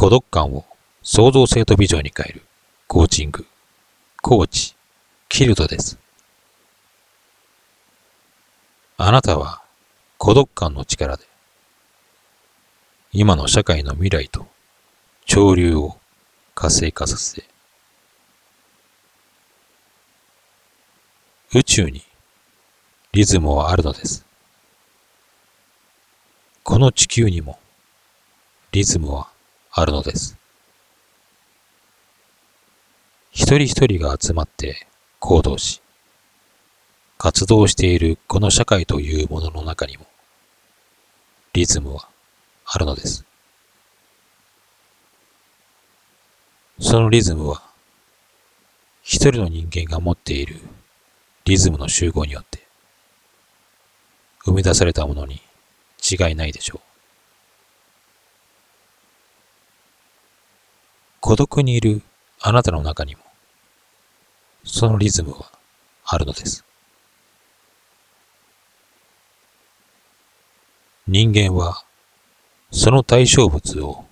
孤独感を創造性とビジョンに変えるコーチング、コーチ、キルトです。あなたは孤独感の力で今の社会の未来と潮流を活性化させ宇宙にリズムはあるのです。この地球にもリズムはあるのです。一人一人が集まって行動し、活動しているこの社会というものの中にもリズムはあるのです。そのリズムは一人の人間が持っているリズムの集合によって生み出されたものに違いないでしょう。孤独にいるあなたの中にもそのリズムはあるのです。人間はその対象物を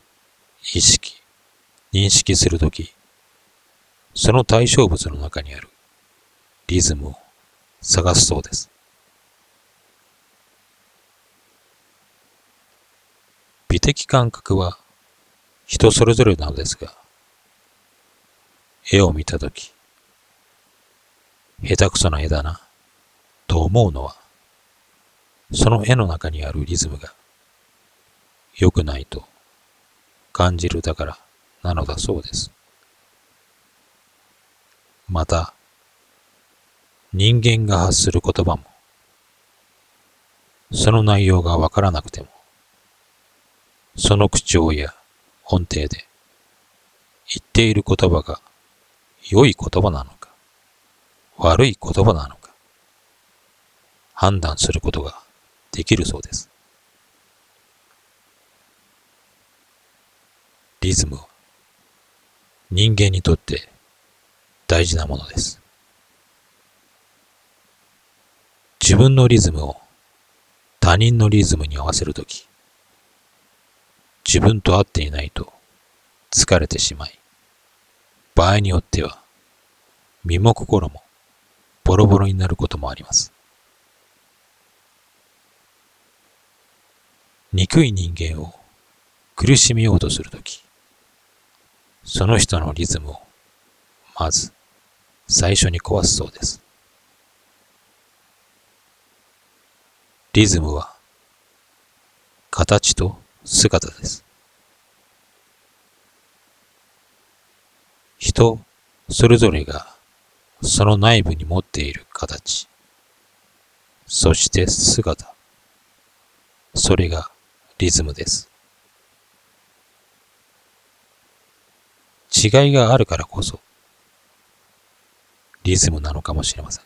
意識、認識するとき、その対象物の中にあるリズムを探すそうです。美的感覚は人それぞれなのですが、絵を見たとき、下手くそな絵だな、と思うのは、その絵の中にあるリズムが良くないと感じるだからなのだそうです。また、人間が発する言葉も、その内容がわからなくても、その口調や音程で言っている言葉が良い言葉なのか、悪い言葉なのか、判断することができるそうです。リズムは人間にとって大事なものです。自分のリズムを他人のリズムに合わせるとき、自分と合っていないと疲れてしまい、場合によっては身も心もボロボロになることもあります。憎い人間を苦しめようとするとき、その人のリズムをまず最初に壊すそうです。リズムは形と姿です。人それぞれがその内部に持っている形、そして姿、それがリズムです。違いがあるからこそ、リズムなのかもしれません。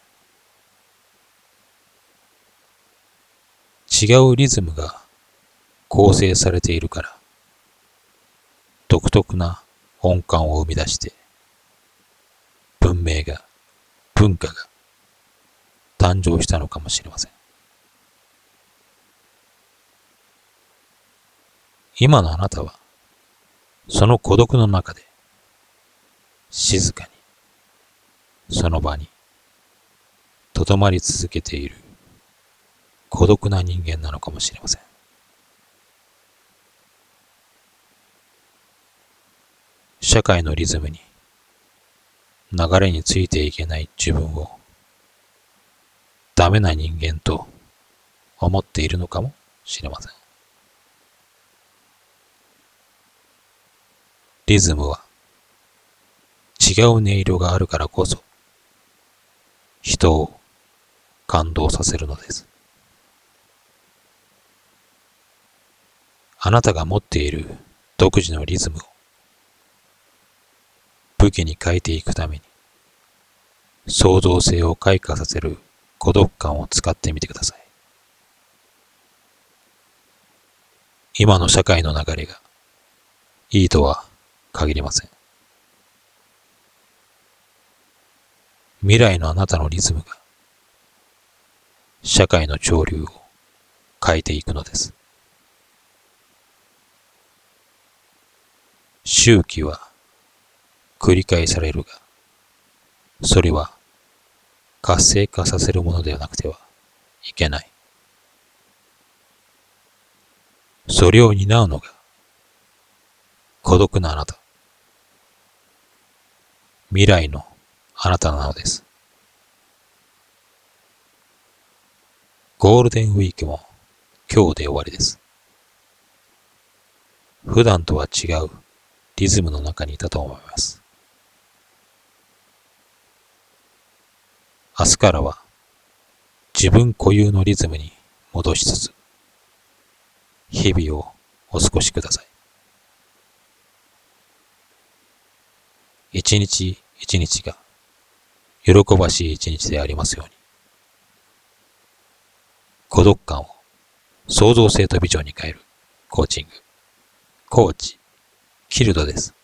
違うリズムが構成されているから、独特な音感を生み出して、文明が、文化が誕生したのかもしれません。今のあなたは、その孤独の中で、静かに、その場に、とどまり続けている孤独な人間なのかもしれません。社会のリズムに流れについていけない自分をダメな人間と思っているのかもしれません。リズムは違う音色があるからこそ人を感動させるのです。あなたが持っている独自のリズムを武器に変えていくために創造性を開花させる孤独感を使ってみてください。今の社会の流れがいいとは限りません。未来のあなたのリズムが社会の潮流を変えていくのです。周期は繰り返されるが、それは活性化させるものではなくてはいけない。それを担うのが孤独なあなた。未来のあなたなのです。ゴールデンウィークも今日で終わりです。普段とは違うリズムの中にいたと思います。明日からは自分固有のリズムに戻しつつ、日々をお過ごしください。一日一日が喜ばしい一日でありますように。孤独感を創造性とビジョンに変えるコーチング。コーチ、キルドです。